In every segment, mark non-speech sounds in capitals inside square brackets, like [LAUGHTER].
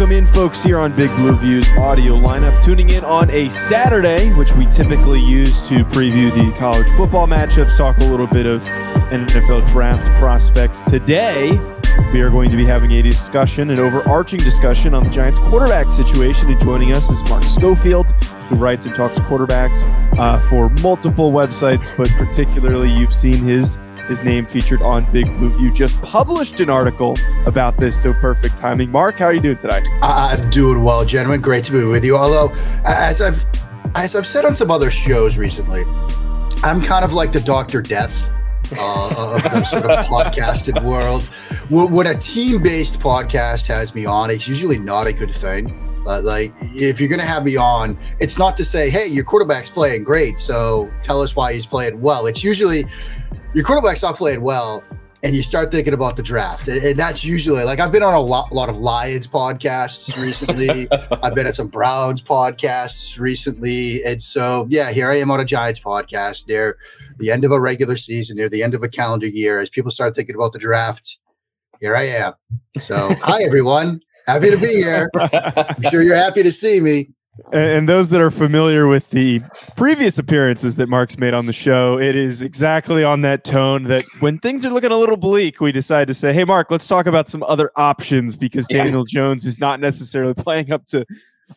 Welcome in, folks, here on Big Blue Views audio lineup. Tuning in on a Saturday, which we typically use to preview the college football matchups, talk a little bit of NFL draft prospects. Today, we are going to be having a discussion, an overarching discussion on the Giants quarterback situation. And joining us is Mark Schofield, who writes and talks quarterbacks uh, for multiple websites, but particularly you've seen his his name featured on Big Blue View. Just published an article about this, so perfect timing. Mark, how are you doing today? I'm doing well, gentlemen. Great to be with you. Although, as I've as I've said on some other shows recently, I'm kind of like the Doctor Death uh, of the sort of podcasted world. When a team-based podcast has me on, it's usually not a good thing. Uh, like, if you're going to have me on, it's not to say, "Hey, your quarterback's playing great, so tell us why he's playing well." It's usually your quarterback's not playing well, and you start thinking about the draft. And, and that's usually like I've been on a lot, lot of Lions podcasts recently. [LAUGHS] I've been at some Browns podcasts recently. And so, yeah, here I am on a Giants podcast near the end of a regular season, near the end of a calendar year. As people start thinking about the draft, here I am. So, hi, everyone. Happy to be here. [LAUGHS] I'm sure you're happy to see me. And those that are familiar with the previous appearances that Mark's made on the show, it is exactly on that tone that when things are looking a little bleak, we decide to say, Hey, Mark, let's talk about some other options because Daniel. Jones is not necessarily [LAUGHS] playing up to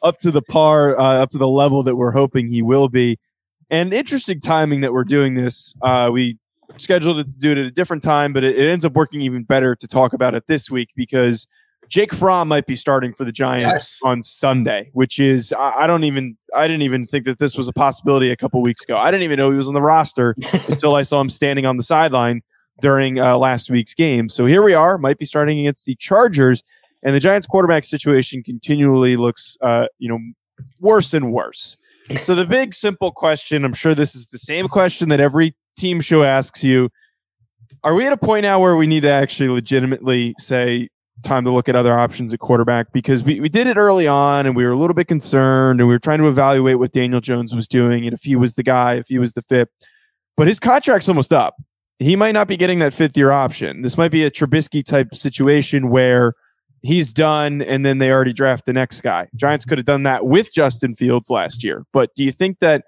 up to the par, uh, up to the level that we're hoping he will be. And interesting timing that we're doing this. Uh, we scheduled it to do it at a different time, but it, it ends up working even better to talk about it this week because – Jake Fromm might be starting for the Giants yes. on Sunday, which is I, don't even I didn't even think that this was a possibility a couple weeks ago. I didn't even know he was on the roster [LAUGHS] until I saw him standing on the sideline during uh, last week's game. So here we are, might be starting against the Chargers, and the Giants quarterback situation continually looks uh, you know worse and worse. So the big simple question, I'm sure this is the same question that every team show asks you. Are we at a point now where we need to actually legitimately say time to look at other options at quarterback because we, we did it early on and we were a little bit concerned and we were trying to evaluate what Daniel Jones was doing and if he was the guy, if he was the fit. But his contract's almost up. He might not be getting that fifth year option. This might be a Trubisky type situation where he's done and then they already draft the next guy. Giants could have done that with Justin Fields last year. But do you think that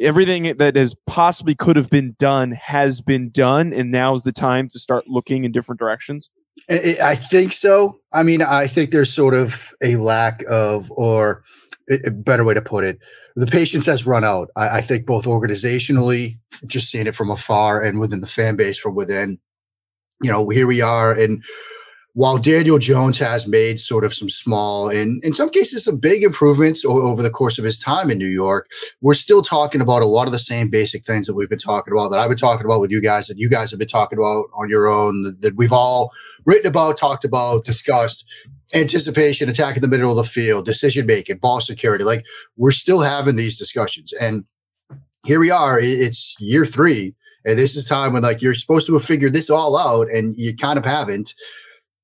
everything that has possibly could have been done has been done and now's the time to start looking in different directions? I think so. I mean, I think there's sort of a lack of, or a better way to put it, the patience has run out. I, I think both organizationally, just seeing it from afar, and within the fan base from within. You know, here we are, and while Daniel Jones has made sort of some small and in some cases some big improvements over the course of his time in New York, we're still talking about a lot of the same basic things that we've been talking about, that I've been talking about with you guys, that you guys have been talking about on your own, that we've all written about, talked about, discussed. Anticipation, attack in the middle of the field, decision making, ball security. Like we're still having these discussions. And here we are, it's year three. And this is time when like you're supposed to have figured this all out and you kind of haven't.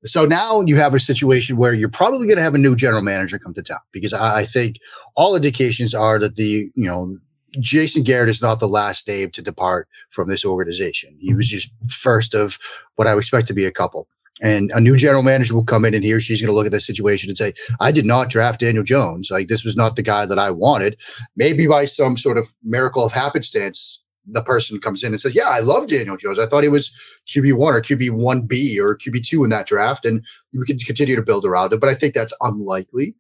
So now you have a situation where you're probably going to have a new general manager come to town because I, I think all indications are that the, you know, Jason Garrett is not the last name to depart from this organization. He was just first of what I expect to be a couple. And a new general manager will come in and he or she's going to look at this situation and say, I did not draft Daniel Jones. Like, this was not the guy that I wanted. Maybe by some sort of miracle of happenstance, the person comes in and says, "Yeah, I love Daniel Jones. I thought he was QB one or QB one B or QB two in that draft, and we could continue to build around it." But I think that's unlikely.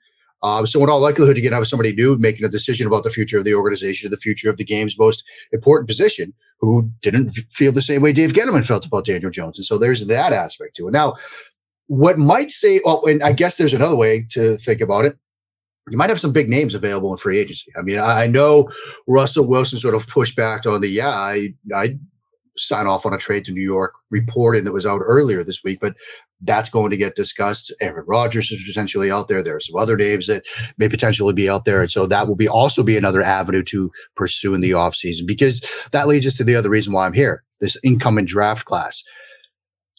Uh, so, in all likelihood, you're going to have somebody new making a decision about the future of the organization, the future of the game's most important position, who didn't feel the same way Dave Gettleman felt about Daniel Jones. And so there's that aspect to it. Now, what might say, oh, and I guess there's another way to think about it. You might have some big names available in free agency. I mean, I know Russell Wilson sort of pushed back on the, yeah, I, I sign off on a trade to New York reporting that was out earlier this week, but that's going to get discussed. Aaron Rodgers is potentially out there. There are some other names that may potentially be out there. And so that will be also be another avenue to pursue in the offseason because that leads us to the other reason why I'm here, this incoming draft class.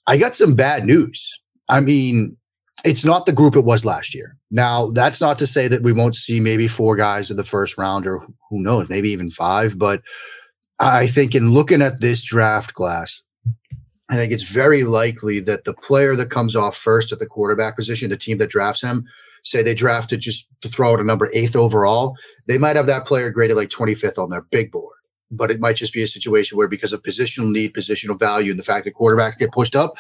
I got some bad news. I mean, it's not the group it was last year. Now, that's not to say that we won't see maybe four guys in the first round or who knows, maybe even five. But I think in looking at this draft class, I think it's very likely that the player that comes off first at the quarterback position, the team that drafts him, say they drafted just to throw out a number eighth overall, they might have that player graded like 25th on their big board. But it might just be a situation where, because of positional need, positional value, and the fact that quarterbacks get pushed up,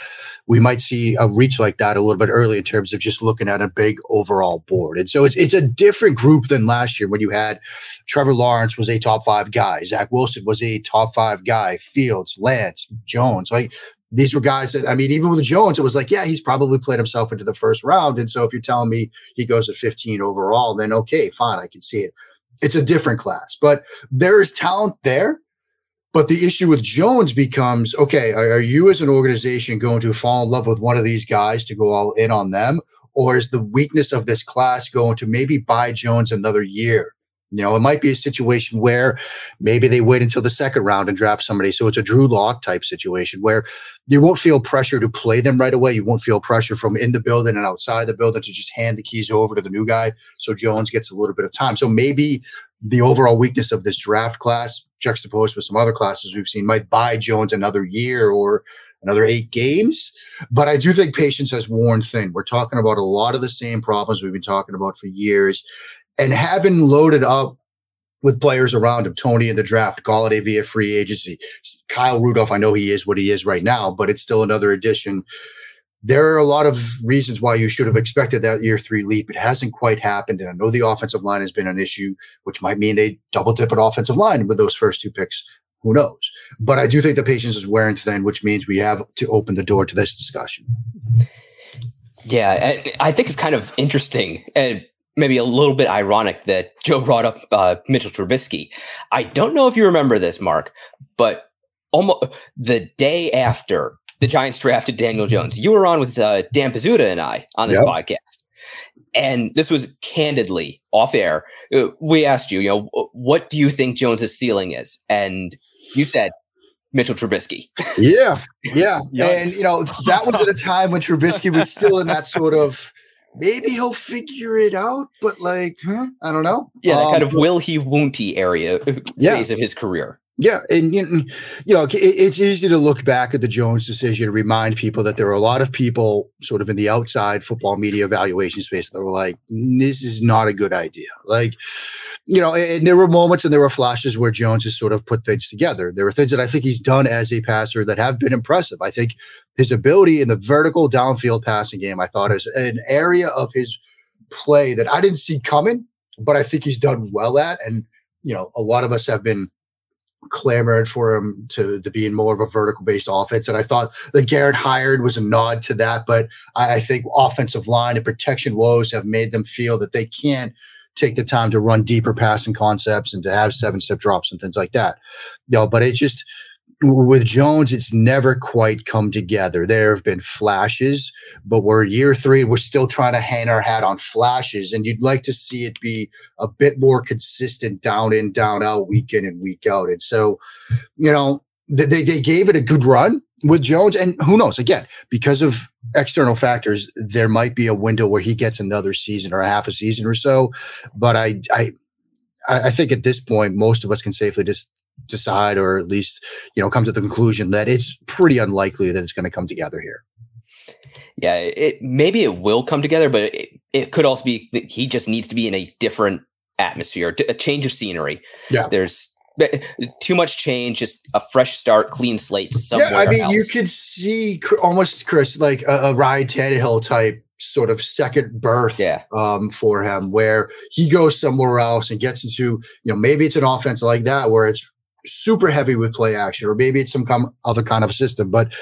we might see a reach like that a little bit early in terms of just looking at a big overall board. And so it's it's a different group than last year when you had Trevor Lawrence was a top five guy, Zach Wilson was a top five guy, Fields, Lance, Jones, like these were guys that I mean, even with Jones, it was like, yeah, he's probably played himself into the first round. And so if you're telling me he goes at 15 overall, then okay, fine, I can see it. It's a different class, but there is talent there. But the issue with Jones becomes okay, are, you as an organization going to fall in love with one of these guys to go all in on them? Or is the weakness of this class going to maybe buy Jones another year? You know, it might be a situation where maybe they wait until the second round and draft somebody. So it's a Drew Lock type situation where you won't feel pressure to play them right away. You won't feel pressure from in the building and outside the building to just hand the keys over to the new guy. So Jones gets a little bit of time. So maybe the overall weakness of this draft class, juxtaposed with some other classes we've seen, might buy Jones another year or another eight games. But I do think patience has worn thin. We're talking about a lot of the same problems we've been talking about for years and having loaded up with players around him, Toney in the draft, Golladay via free agency, Kyle Rudolph. I know he is what he is right now, but it's still another addition. There are a lot of reasons why you should have expected that year three leap. It hasn't quite happened. And I know the offensive line has been an issue, which might mean they double dip at offensive line with those first two picks. Who knows? But I do think the patience is wearing thin, which means we have to open the door to this discussion. Yeah, I think it's kind of interesting. And maybe a little bit ironic that [LAUGHS] Joe brought up uh, Mitchell Trubisky. I don't know if you remember this, Mark, but almost the day after the Giants drafted Daniel Jones, you were on with uh, Dan Pizzuta and I on this yep. podcast. And this was candidly off air. Uh, we asked you, you know, what do you think Jones's ceiling is? And you said Mitchell Trubisky. yeah, yeah, [LAUGHS] and you know that was at a time when Trubisky was still in that sort of maybe he'll figure it out, but like, huh? I don't know. Yeah, that um, kind of will he, won't he area yeah. phase of his career. Yeah, and you know, it's easy to look back at the Jones decision and remind people that there were a lot of people, sort of in the outside football media evaluation space, that were like, "This is not a good idea." Like, you know, and there were moments and there were flashes where Jones has sort of put things together. There were things that I think he's done as a passer that have been impressive. I think his ability in the vertical downfield passing game, I thought, is an area of his play that I didn't see coming, but I think he's done well at. And, you know, a lot of us have been clamored for him to, to be in more of a vertical based offense. And I thought that Garrett hired was a nod to that. But I, I think offensive line and protection woes have made them feel that they can't take the time to run deeper passing concepts and to have seven step drops and things like that. You know, but it just with Jones, it's never quite come together. There have been flashes, but we're year three. We're still trying to hang our hat on flashes, and you'd like to see it be a bit more consistent, down in, down out, week in and week out. And so, you know, they they gave it a good run with Jones, and who knows? Again, because of external factors, there might be a window where he gets another season or a half a season or so. But I I I think at this point, most of us can safely just decide or at least you know come to the conclusion that it's pretty unlikely that it's going to come together here yeah it maybe it will come together but it, it could also be he just needs to be in a different atmosphere a change of scenery yeah there's too much change just a fresh start clean slate somewhere yeah i mean else. you could see almost chris like a, a ryan Tannehill type sort of second birth yeah. um, for him where he goes somewhere else and gets into, you know, maybe it's an offense like that where it's super heavy with play action, or maybe it's some com- other kind of system, but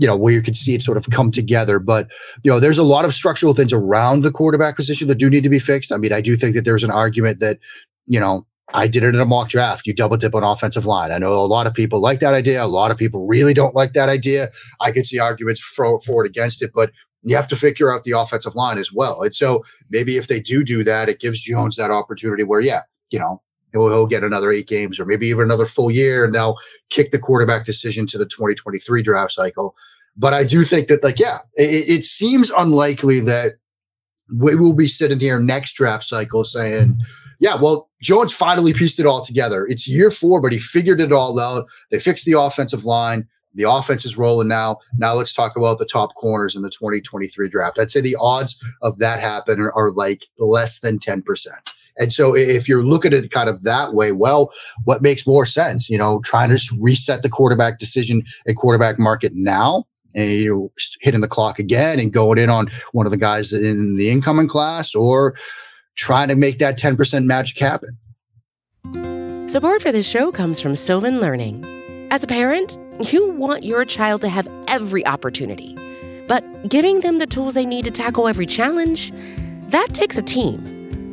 you know, where you could see it sort of come together. But, you know, there's a lot of structural things around the quarterback position that do need to be fixed. I mean, I do think that there's an argument that, you know, I did it in a mock draft. You double dip on offensive line. I know a lot of people like that idea. A lot of people really don't like that idea. I could see arguments for, for it against it, but you have to figure out the offensive line as well. And so maybe if they do do that, it gives Jones that opportunity where, yeah, you know, he'll, he'll get another eight games or maybe even another full year and they'll kick the quarterback decision to the 2023 draft cycle. But I do think that, like, yeah, it, it seems unlikely that we will be sitting here next draft cycle saying, yeah, well, Jones finally pieced it all together. It's year four, but he figured it all out. They fixed the offensive line. The offense is rolling now. Now let's talk about the top corners in the 2023 draft. I'd say the odds of that happening are like less than 10%. And so if you're looking at it kind of that way, well, what makes more sense? You know, trying to reset the quarterback decision and quarterback market now and you know hitting the clock again and going in on one of the guys in the incoming class or trying to make that 10% magic happen. Support for this show comes from Sylvan Learning. As a parent, you want your child to have every opportunity, but giving them the tools they need to tackle every challenge, that takes a team.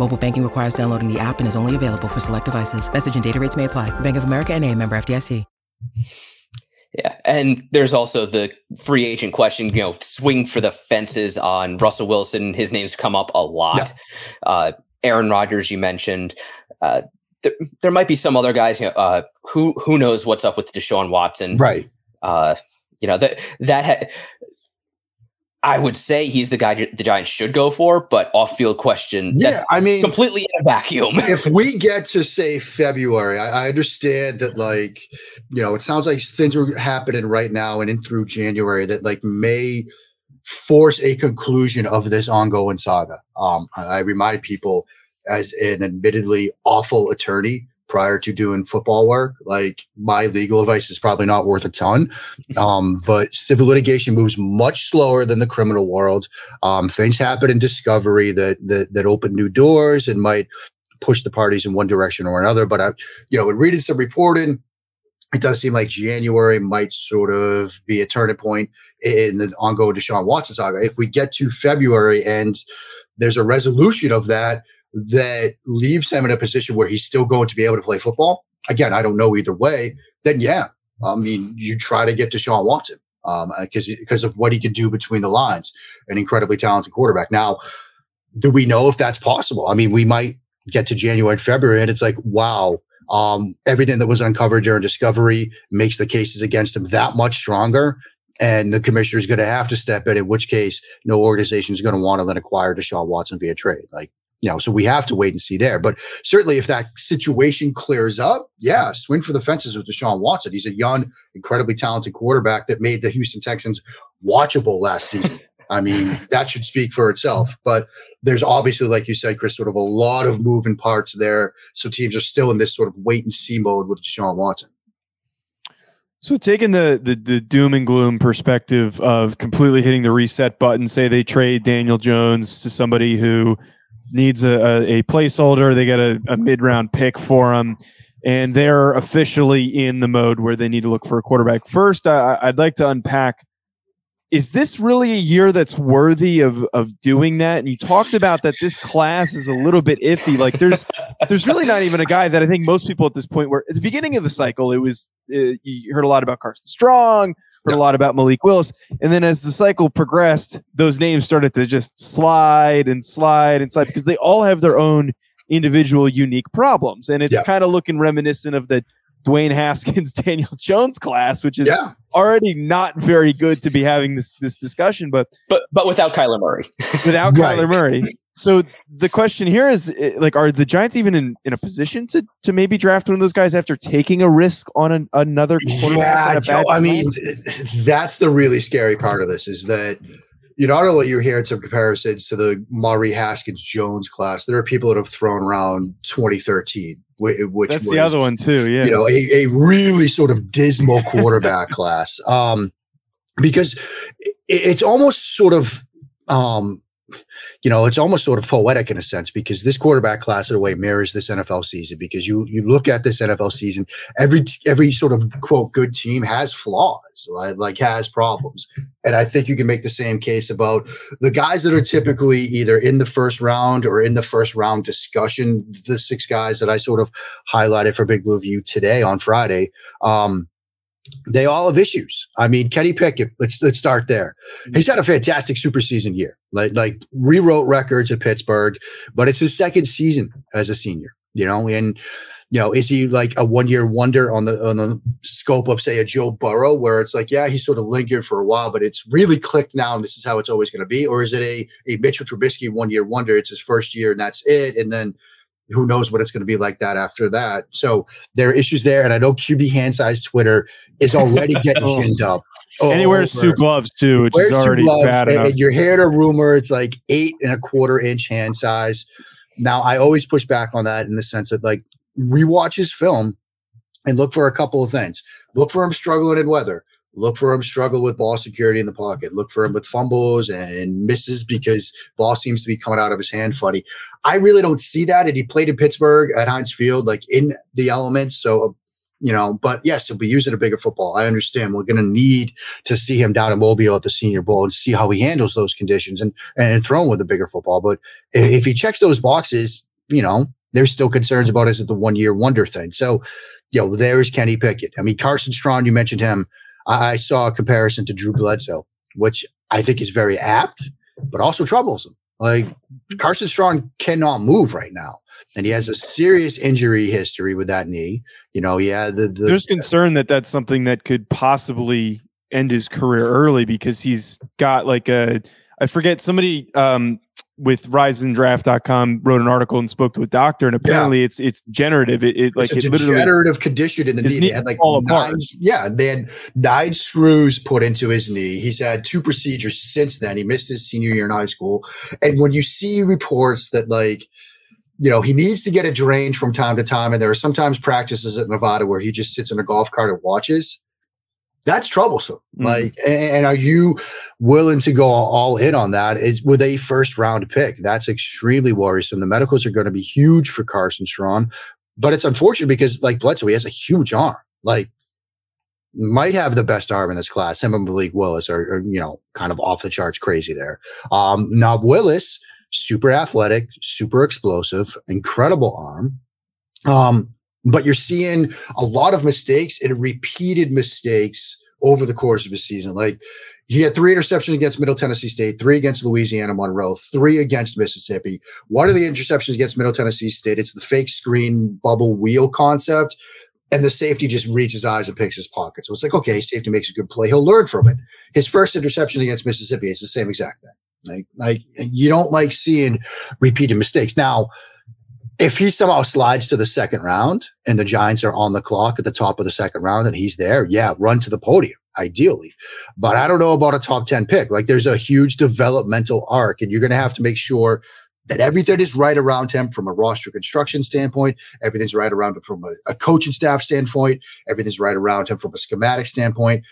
Mobile banking requires downloading the app and is only available for select devices. Message and data rates may apply. Bank of America and a member FDIC. Yeah, and there's also the free agent question. You know, swing for the fences on Russell Wilson. His name's come up a lot. Yeah. Uh, Aaron Rodgers, you mentioned. Uh, there, there might be some other guys. You know, uh, who who knows what's up with Deshaun Watson? Right. Uh, you know that that ha- I would say he's the guy the Giants should go for, but off field question. Yeah, I mean, completely in a vacuum. [LAUGHS] if we get to say February, I, I, understand that, like, you know, it sounds like things are happening right now and in through January that, like, may force a conclusion of this ongoing saga. Um, I, I remind people, as an admittedly awful attorney, prior to doing football work. Like my legal advice is probably not worth a ton. [LAUGHS] Um, but civil litigation moves much slower than the criminal world. Um, things happen in discovery that, that that open new doors and might push the parties in one direction or another. But I, you know, in reading some reporting, it does seem like January might sort of be a turning point in the ongoing Deshaun Watson saga. If we get to February and there's a resolution of that, that leaves him in a position where he's still going to be able to play football. Again, I don't know either way. Then yeah, I mean, you try to get Deshaun Watson because um, because of what he can do between the lines, an incredibly talented quarterback. Now, do we know if that's possible? I mean, we might get to January and February, and it's like, wow, um, everything that was uncovered during discovery makes the cases against him that much stronger. And the commissioner is going to have to step in, in which case no organization is going to want to then acquire Deshaun Watson via trade. Like you know, so we have to wait and see there. But certainly, if that situation clears up, yeah, swing for the fences with Deshaun Watson. He's a young, incredibly talented quarterback that made the Houston Texans watchable last season. I mean, [LAUGHS] that should speak for itself. But there's obviously, like you said, Chris, sort of a lot of moving parts there. So teams are still in this sort of wait and see mode with Deshaun Watson. So taking the, the the doom and gloom perspective of completely hitting the reset button, say they trade Daniel Jones to somebody who needs a, a, a placeholder, they get a, a mid round pick for him, and they're officially in the mode where they need to look for a quarterback. First, I, I'd like to unpack is this really a year that's worthy of of doing that? And you talked about that this class is a little bit iffy. Like there's there's really not even a guy that I think most people at this point were at the beginning of the cycle. It was uh, you heard a lot about Carson Strong, heard a lot about Malik Willis, and then as the cycle progressed, those names started to just slide and slide and slide because they all have their own individual unique problems, and it's Yeah. kind of looking reminiscent of the Dwayne Haskins, [LAUGHS] Daniel Jones class, which is Yeah. already not very good to be having this this discussion, but But but without Kyler Murray. without Right. Kyler Murray. So the question here is eh, like, are the Giants even in, in a position to to maybe draft one of those guys after taking a risk on an, another quarterback? Yeah, Joe, I mean, [LAUGHS] that's the really scary part of this is that you know, not only you're hearing some comparisons to the Murray Haskins Jones class, there are people that have thrown around 2013, which that's was, the other one too. Yeah, you know, a, a really sort of dismal quarterback [LAUGHS] class. Um, because it's almost sort of, um, you know, it's almost sort of poetic in a sense because this quarterback class in a way mirrors this NFL season. Because you you look at this NFL season, every every sort of quote good team has flaws, like, like has problems, and I think you can make the same case about the guys that are typically either in the first round or in the first round discussion. The six guys that I sort of highlighted for Big Blue View today on Friday. Um, they all have issues. I mean, Kenny Pickett. Let's let's start there. He's had a fantastic super season year. Like like rewrote records at Pittsburgh, but it's his second season as a senior. You know, and you know, is he like a one year wonder on the on the scope of say a Joe Burrow, where it's like, yeah, he sort of lingered for a while, but it's really clicked now, and this is how it's always going to be, or is it a a Mitchell Trubisky one year wonder? It's his first year, and that's it, and then who knows what it's going to be like that after that. So there are issues there, and I know QB hand size Twitter is already [LAUGHS] getting Oh. ginned up. Oh, and he wears over- two gloves too, which Wears is already gloves, bad and, enough. and you're hearing a rumor it's like eight and a quarter inch hand size. Now I always push back on that in the sense that like rewatch his film and look for a couple of things. Look for him struggling in weather. Look for him struggle with ball security in the pocket. Look for him with fumbles and misses because ball seems to be coming out of his hand funny. I really don't see that. And he played in Pittsburgh at Heinz Field, like in the elements. So, you know, but yes, he'll be using a bigger football. I understand. We're going to need to see him down in Mobile at the Senior Bowl and see how he handles those conditions and and throwing with a bigger football. But if he checks those boxes, you know, there's still concerns about is it the one year wonder thing. So, you know, there's Kenny Pickett. I mean, Carson Strong, you mentioned him. I, I saw a comparison to Drew Bledsoe, which I think is very apt, but also troublesome. Like Carson Strong cannot move right now. And he has a serious injury history with that knee. You know, yeah, the, the There's concern that that's something that could possibly end his career early because he's got like a I forget somebody um with riseanddraft.com wrote an article and spoke to a doctor and apparently it's it's degenerative it, it like it's it a literally degenerative condition in the knee. knee They had like apart. nine, yeah, they had nine screws put into his knee. He's had two procedures since then. He missed his senior year in high school. And when you see reports that like, you know, he needs to get it drained from time to time, and there are sometimes practices at Nevada where he just sits in a golf cart and watches. That's troublesome. Mhm. Like, and, are you willing to go all in on that? Is with a first round pick? That's extremely worrisome. The medicals are going to be huge for Carson Strong, but it's unfortunate because, like Bledsoe, he has a huge arm. Like, might have the best arm in this class. Him and Malik Willis are, are, you know, kind of off the charts crazy there. Um, now Willis, super athletic, super explosive, incredible arm. Um, but you're seeing a lot of mistakes and repeated mistakes over the course of his season. Like he had three interceptions against Middle Tennessee State, three against Louisiana Monroe, three against Mississippi. One of the interceptions against Middle Tennessee State, it's the fake screen bubble wheel concept. And the safety just reads his eyes and picks his pocket. So it's like, okay, safety makes a good play. He'll learn from it. His first interception against Mississippi is the same exact thing. Like, like you don't like seeing repeated mistakes. Now, if he somehow slides to the second round and the Giants are on the clock at the top of the second round and he's there, yeah, run to the podium, ideally. But I don't know about a top 10 pick. Like there's a huge developmental arc, and you're going to have to make sure that everything is right around him from a roster construction standpoint. Everything's right around him from a, a coaching staff standpoint. Everything's right around him from a schematic standpoint.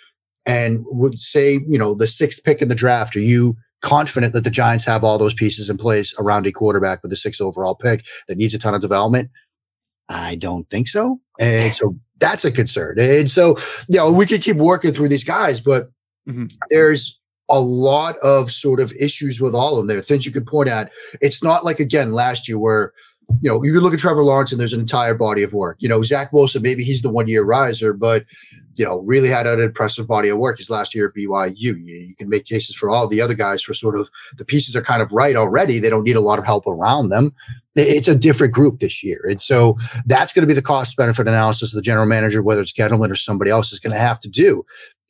And would say, you know, the sixth pick in the draft, are you confident that the Giants have all those pieces in place around a quarterback with the sixth overall pick that needs a ton of development? I don't think so. And so that's a concern. And so, you know, we could keep working through these guys, but mm-hmm. there's a lot of sort of issues with all of them. There are things you could point at. It's not like again last year where you know you could look at Trevor Lawrence and there's an entire body of work. You know Zach Wilson, maybe he's the one year riser, but you know really had an impressive body of work his last year at BYU. You, you can make cases for all the other guys for sort of the pieces are kind of right already. They don't need a lot of help around them. It's a different group this year, and so that's going to be the cost benefit analysis of the general manager, whether it's Gettleman or somebody else, is going to have to do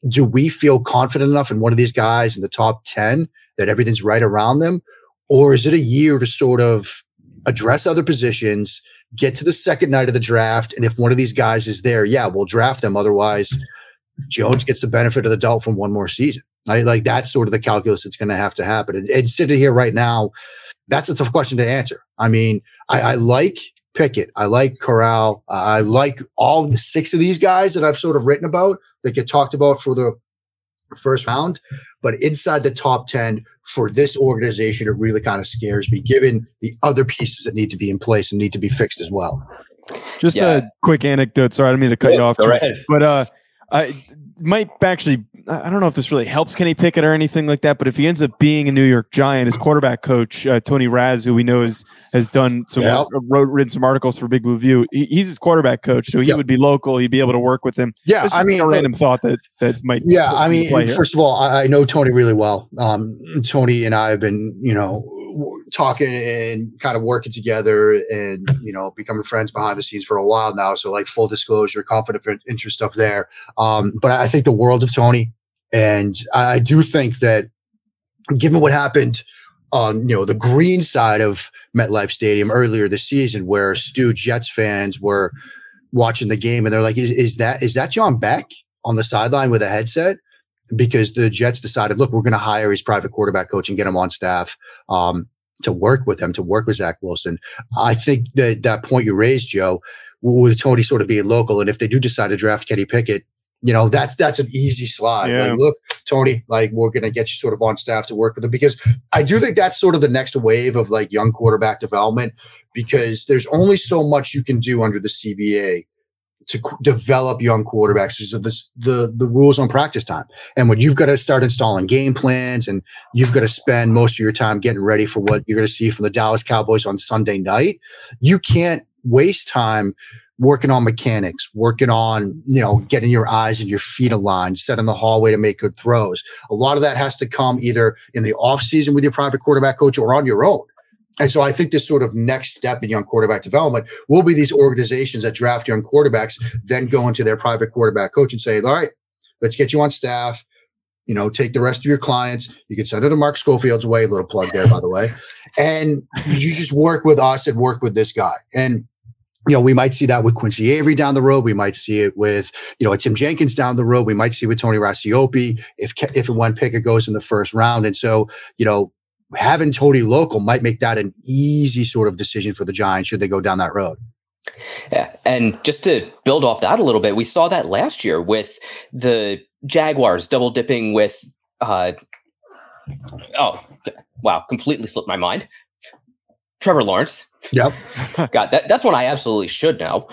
do we feel confident enough in one of these guys in the top 10 that everything's right around them? Or is it a year to sort of address other positions, get to the second night of the draft? And if one of these guys is there, yeah, we'll draft them. Otherwise, Jones gets the benefit of the doubt from one more season. I, like that's sort of the calculus that's going to have to happen. And, and sitting here right now, that's a tough question to answer. I mean, I, I like Pickett. I like Corral. I like all the six of these guys that I've sort of written about that get talked about for the first round. But inside the top 10 for this organization, it really kind of scares me, given the other pieces that need to be in place and need to be fixed as well. Just yeah. a quick anecdote. Sorry, I didn't mean to cut yeah, you off. Right. But uh, I might actually I don't know if this really helps Kenny Pickett or anything like that, but if he ends up being a New York Giant, his quarterback coach uh, Tony Raz, who we know is, has done some yeah. wrote written some articles for Big Blue View, he, he's his quarterback coach, so he yep. would be local. He'd be able to work with him. Yeah, I mean, a random thought that that might. Yeah, I mean, first of all, I, I, know Tony really well. Um, Tony and I have been, you know, talking and kind of working together and you know becoming friends behind the scenes for a while now so like full disclosure confident interest stuff there um, but i think the world of tony and I do think that given what happened on you know the green side of MetLife Stadium earlier this season, where Stu Jets fans were watching the game and they're like, "Is, is that is that John Beck on the sideline with a headset?" Because the Jets decided, look, we're going to hire his private quarterback coach and get him on staff um, to work with him, to work with Zach Wilson. I think that that point you raised, Joe, with Tony sort of being local, and if they do decide to draft Kenny Pickett, you know that's that's an easy slide yeah. like look tony like we're gonna get you sort of on staff to work with them because i do think that's sort of the next wave of like young quarterback development because there's only so much you can do under the cba to develop young quarterbacks because of this, the the rules on practice time and when you've got to start installing game plans and you've got to spend most of your time getting ready for what you're going to see from the dallas cowboys on sunday night you can't waste time working on mechanics, working on, you know, getting your eyes and your feet aligned, set in the hallway to make good throws. A lot of that has to come either in the off season with your private quarterback coach or on your own. And so I think this sort of next step in young quarterback development will be these organizations that draft young quarterbacks, then go into their private quarterback coach and say, all right, let's get you on staff. You know, take the rest of your clients. You can send it to Mark Schofield's way, little plug there, by the way. And you just work with us and work with this guy. And you know, we might see that with Quincy Avery down the road. We might see it with, you know, Tim Jenkins down the road. We might see it with Tony Racioppi if if and when Pickett goes in the first round. And so, you know, having Tony local might make that an easy sort of decision for the Giants should they go down that road. Yeah, and just to build off that a little bit, we saw that last year with the Jaguars double dipping with. uh Oh, wow! Completely slipped my mind. Trevor Lawrence. Yep. [LAUGHS] God, that, that's one I absolutely should know.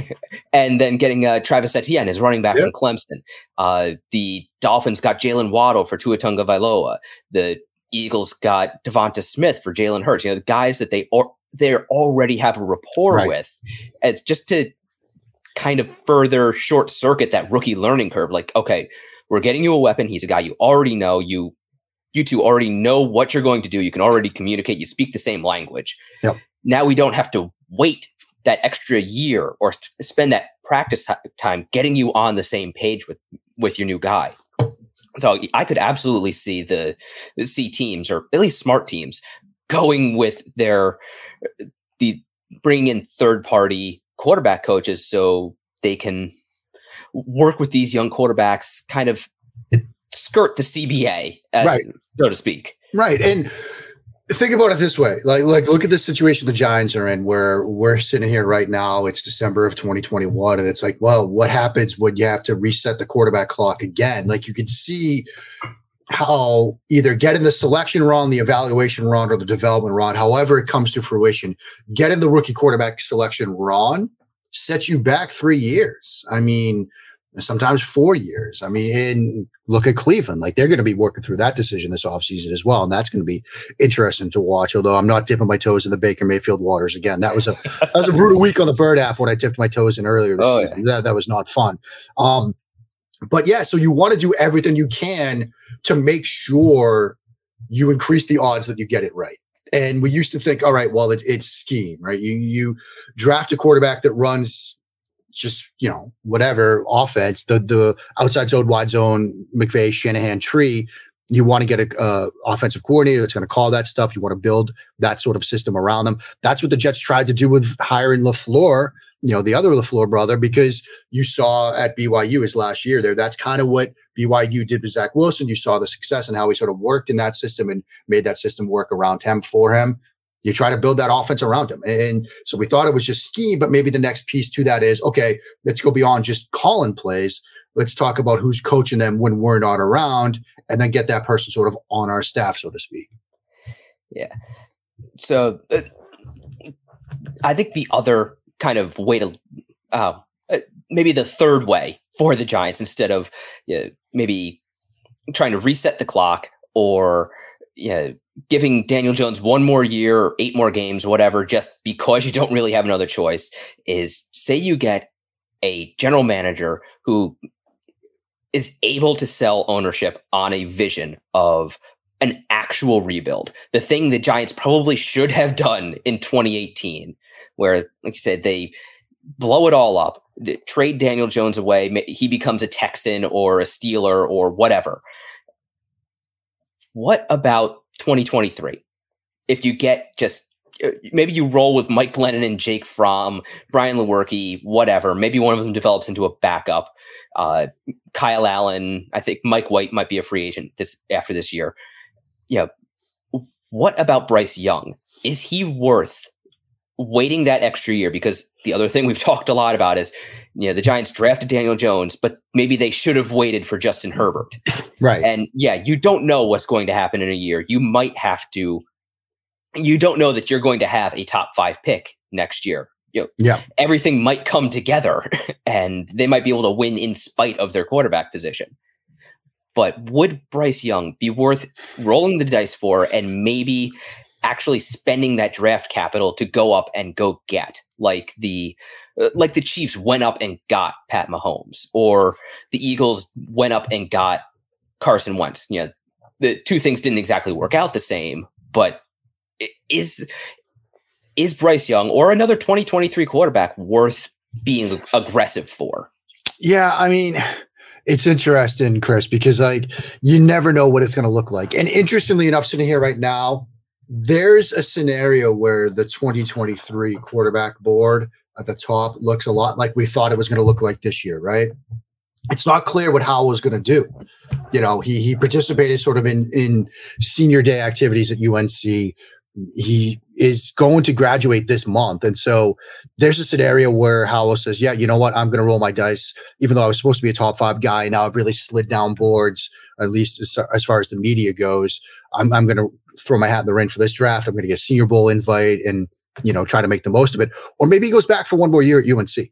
[LAUGHS] and then getting uh, Travis Etienne, his running back yep. from Clemson. Uh, the Dolphins got Jalen Waddle for Tua Tagovailoa. The Eagles got Devonta Smith for Jalen Hurts. You know, the guys that they or they already have a rapport right. with. It's just to kind of further short circuit that rookie learning curve. Like, okay, we're getting you a weapon. He's a guy you already know. You you two already know what you're going to do. You can already communicate. You speak the same language. Yep. Now we don't have to wait that extra year or spend that practice time getting you on the same page with with your new guy. So I could absolutely see the see teams or at least smart teams going with their uh, the bringing in third party quarterback coaches so they can work with these young quarterbacks kind of uh, skirt the CBA, as, right. so to speak. Right. And think about it this way. Like like look at the situation the giants are in where we're sitting here right now it's december of 2021 and it's like well what happens when you have to reset the quarterback clock again? Like you can see how either getting the selection wrong the evaluation wrong or the development wrong however it comes to fruition getting the rookie quarterback selection wrong sets you back three years. I mean sometimes four years. I mean, look at Cleveland. Like they're going to be working through that decision this offseason as well. And that's going to be interesting to watch. Although I'm not dipping my toes in the Baker Mayfield waters again. That was a [LAUGHS] that was a brutal week on the bird app when I dipped my toes in earlier this oh, season. Yeah. That, that was not fun. Um, but yeah, so you want to do everything you can to make sure you increase the odds that you get it right. And we used to think, all right, well, it, it's scheme, right? You you draft a quarterback that runs just you know whatever offense, the the outside zone, wide zone, McVay, Shanahan tree. You want to get a uh, offensive coordinator that's going to call that stuff. You want to build that sort of system around them. That's what the Jets tried to do with hiring LaFleur, you know, the other LaFleur brother, because you saw at BYU his last year there. That's kind of what BYU did with Zach Wilson. You saw the success and how he sort of worked in that system and made that system work around him for him you try to build that offense around him. And so we thought it was just scheme, but maybe the next piece to that is okay, let's go beyond just calling plays. Let's talk about who's coaching them when we're not around and then get that person sort of on our staff, so to speak. Yeah. So uh, I think the other kind of way to, uh, uh maybe the third way for the Giants instead of you know, maybe trying to reset the clock or know, giving Daniel Jones one more year or eight more games, whatever, just because you don't really have another choice, is say you get a general manager who is able to sell ownership on a vision of an actual rebuild. The thing the Giants probably should have done in 2018, where, like you said, they blow it all up, trade Daniel Jones away, he becomes a Texan or a Steeler or whatever. What about 2023? If you get just uh, maybe you roll with Mike Glennon and Jake Fromm, Brian Lewerke, whatever. Maybe one of them develops into a backup. Uh, Kyle Allen, I think Mike White might be a free agent this after this year. Yeah. What about Bryce Young? Is he worth waiting that extra year? Because the other thing we've [LAUGHS] talked a lot about is you know, the Giants drafted Daniel Jones, but maybe they should have waited for Justin Herbert. [LAUGHS] Right. And yeah, you don't know what's going to happen in a year. You might have to, you don't know that you're going to have a top five pick next year. You know, yeah. Everything might come together [LAUGHS] and they might be able to win in spite of their quarterback position. But would Bryce Young be worth rolling the dice for and maybe actually spending that draft capital to go up and go get like the uh, like the Chiefs went up and got Pat Mahomes or the Eagles went up and got Carson Wentz. You know, the two things didn't exactly work out the same, but is is Bryce Young or another 2023 quarterback worth being aggressive for? Yeah, I mean, it's interesting, Chris, because like you never know what it's going to look like. And interestingly enough, sitting here right now, there's a scenario where the 2023 quarterback board at the top looks a lot like we thought it was going to look like this year, right? It's not clear what Howell was going to do. You know, he he participated sort of in in senior day activities at UNC. He is going to graduate this month, and so there's a scenario where Howell says, "Yeah, you know what? I'm going to roll my dice, even though I was supposed to be a top five guy. Now I've really slid down boards, at least as, as far as the media goes. I'm I'm going to throw my hat in the ring for this draft. I'm going to get a Senior Bowl invite and you know try to make the most of it. Or maybe he goes back for one more year at UNC,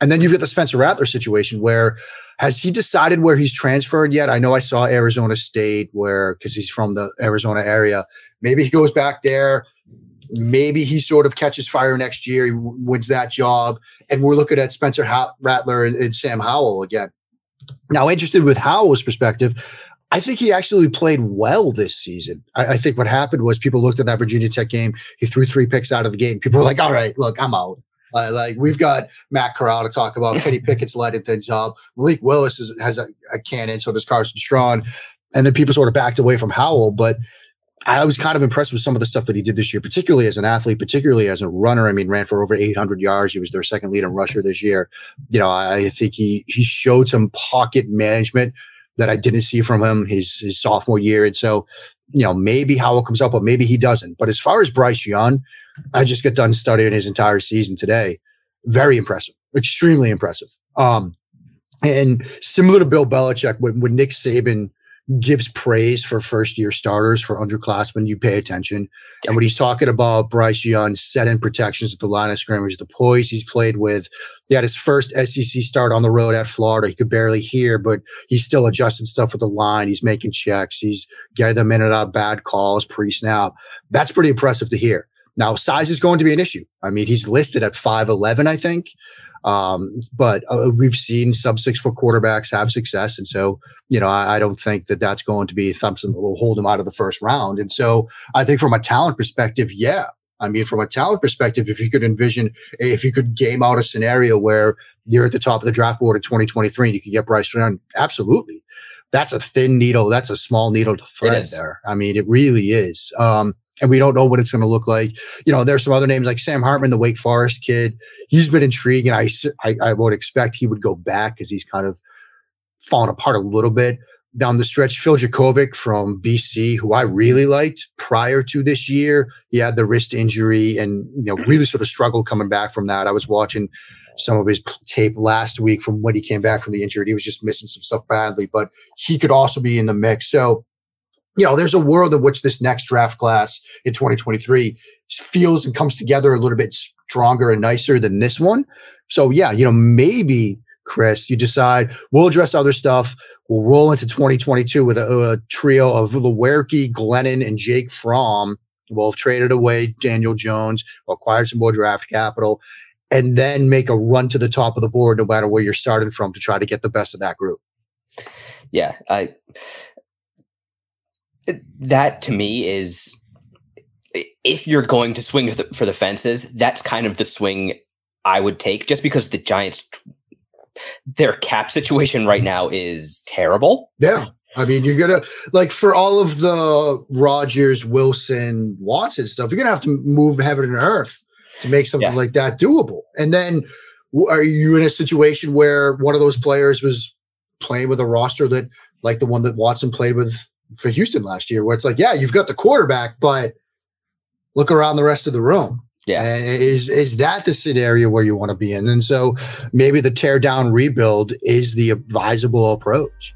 and then you've got the Spencer Rattler situation where has he decided where he's transferred yet? I know I saw Arizona State where because he's from the Arizona area. Maybe he goes back there. Maybe he sort of catches fire next year. He wins that job, and we're looking at Spencer Rattler and, and Sam Howell again. Now, interested with Howell's perspective, I think he actually played well this season. I, I, think what happened was people looked at that Virginia Tech game. He threw three picks out of the game. People were like, "All right, look, I'm out." Uh, like we've got Matt Corral to talk about. Kenny [LAUGHS] Pickett's lighting things up. Malik Willis is, has a, a, cannon. So does Carson Strong. And then people sort of backed away from Howell. But I was kind of impressed with some of the stuff that he did this year, particularly as an athlete, particularly as a runner. I mean, ran for over 800 yards. He was their second leading rusher this year. You know, I think he he showed some pocket management that I didn't see from him his his sophomore year. And so you know, maybe Howell comes up, but maybe he doesn't. But as far as Bryce Young, I just got done studying his entire season today. Very impressive, extremely impressive. Um, and similar to Bill Belichick, when, when Nick Saban gives praise for first year starters for underclassmen, you pay attention. And when he's talking about Bryce Young in protections at the line of scrimmage, the poise he's played with, he had his first SEC start on the road at Florida. He could barely hear, but he's still adjusting stuff with the line. He's making checks. He's getting them in and out bad calls pre snap. That's pretty impressive to hear. Now, size is going to be an issue. I mean, he's listed at 5'11, I think. Um, but uh, we've seen sub six foot quarterbacks have success. And so, you know, I, I, don't think that that's going to be something that will hold him out of the first round. And so I think from a talent perspective, yeah. I mean, from a talent perspective, if you could envision, if you could game out a scenario where you're at the top of the draft board in 2023 and you could get Bryce Young, absolutely. That's a thin needle. That's a small needle to thread there. I mean, it really is. Um, and we don't know what it's going to look like. You know, there's some other names like Sam Hartman, the Wake Forest kid. He's been intriguing. I, I, I would expect he would go back because he's kind of fallen apart a little bit down the stretch. Phil Jurkovec from BC, who I really liked prior to this year. He had the wrist injury and, you know, really sort of struggled coming back from that. I was watching some of his tape last week from when he came back from the injury. He was just missing some stuff badly, but he could also be in the mix. So, you know, there's a world in which this next draft class in 2023 feels and comes together a little bit stronger and nicer than this one. So, yeah, you know, maybe, Chris, you decide we'll address other stuff. We'll roll into 2022 with a, a trio of Lewerke, Glennon, and Jake Fromm. We'll have traded away Daniel Jones, acquire some more draft capital, and then make a run to the top of the board no matter where you're starting from to try to get the best of that group. Yeah, I that to me is if you're going to swing for the fences, that's kind of the swing I would take just because the Giants their cap situation right now is terrible. Yeah. I mean, you're gonna like for all of the Rodgers, Wilson, Watson stuff, you're gonna have to move heaven and earth to make something yeah. like that doable. And then are you in a situation where one of those players was playing with a roster that like the one that Watson played with for Houston last year, where it's like, yeah, you've got the quarterback, but look around the rest of the room. Yeah. And is is that the scenario where you want to be in? And so maybe the tear down rebuild is the advisable approach.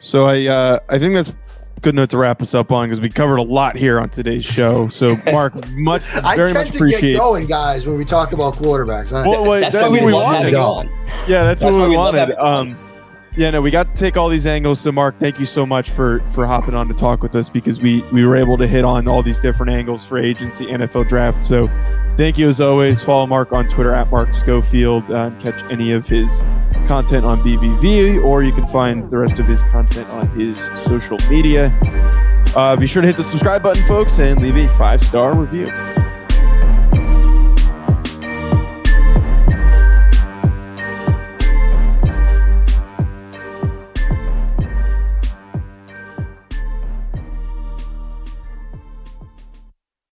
So I uh, I think that's good note to wrap us up on because we covered a lot here on today's show. So [LAUGHS] Mark, much very much appreciate going, guys, when we talk about quarterbacks. Well, that's, that's, what we wanted. Yeah, that's, that's what we wanted. Um, yeah, no, we got to take all these angles. So, Mark, thank you so much for for hopping on to talk with us because we we were able to hit on all these different angles for agency NFL draft. So, thank you as always. Follow Mark on Twitter at Mark Schofield uh, and catch any of his content on BBV, or you can find the rest of his content on his social media. Uh, be sure to hit the subscribe button, folks, and leave a five star review.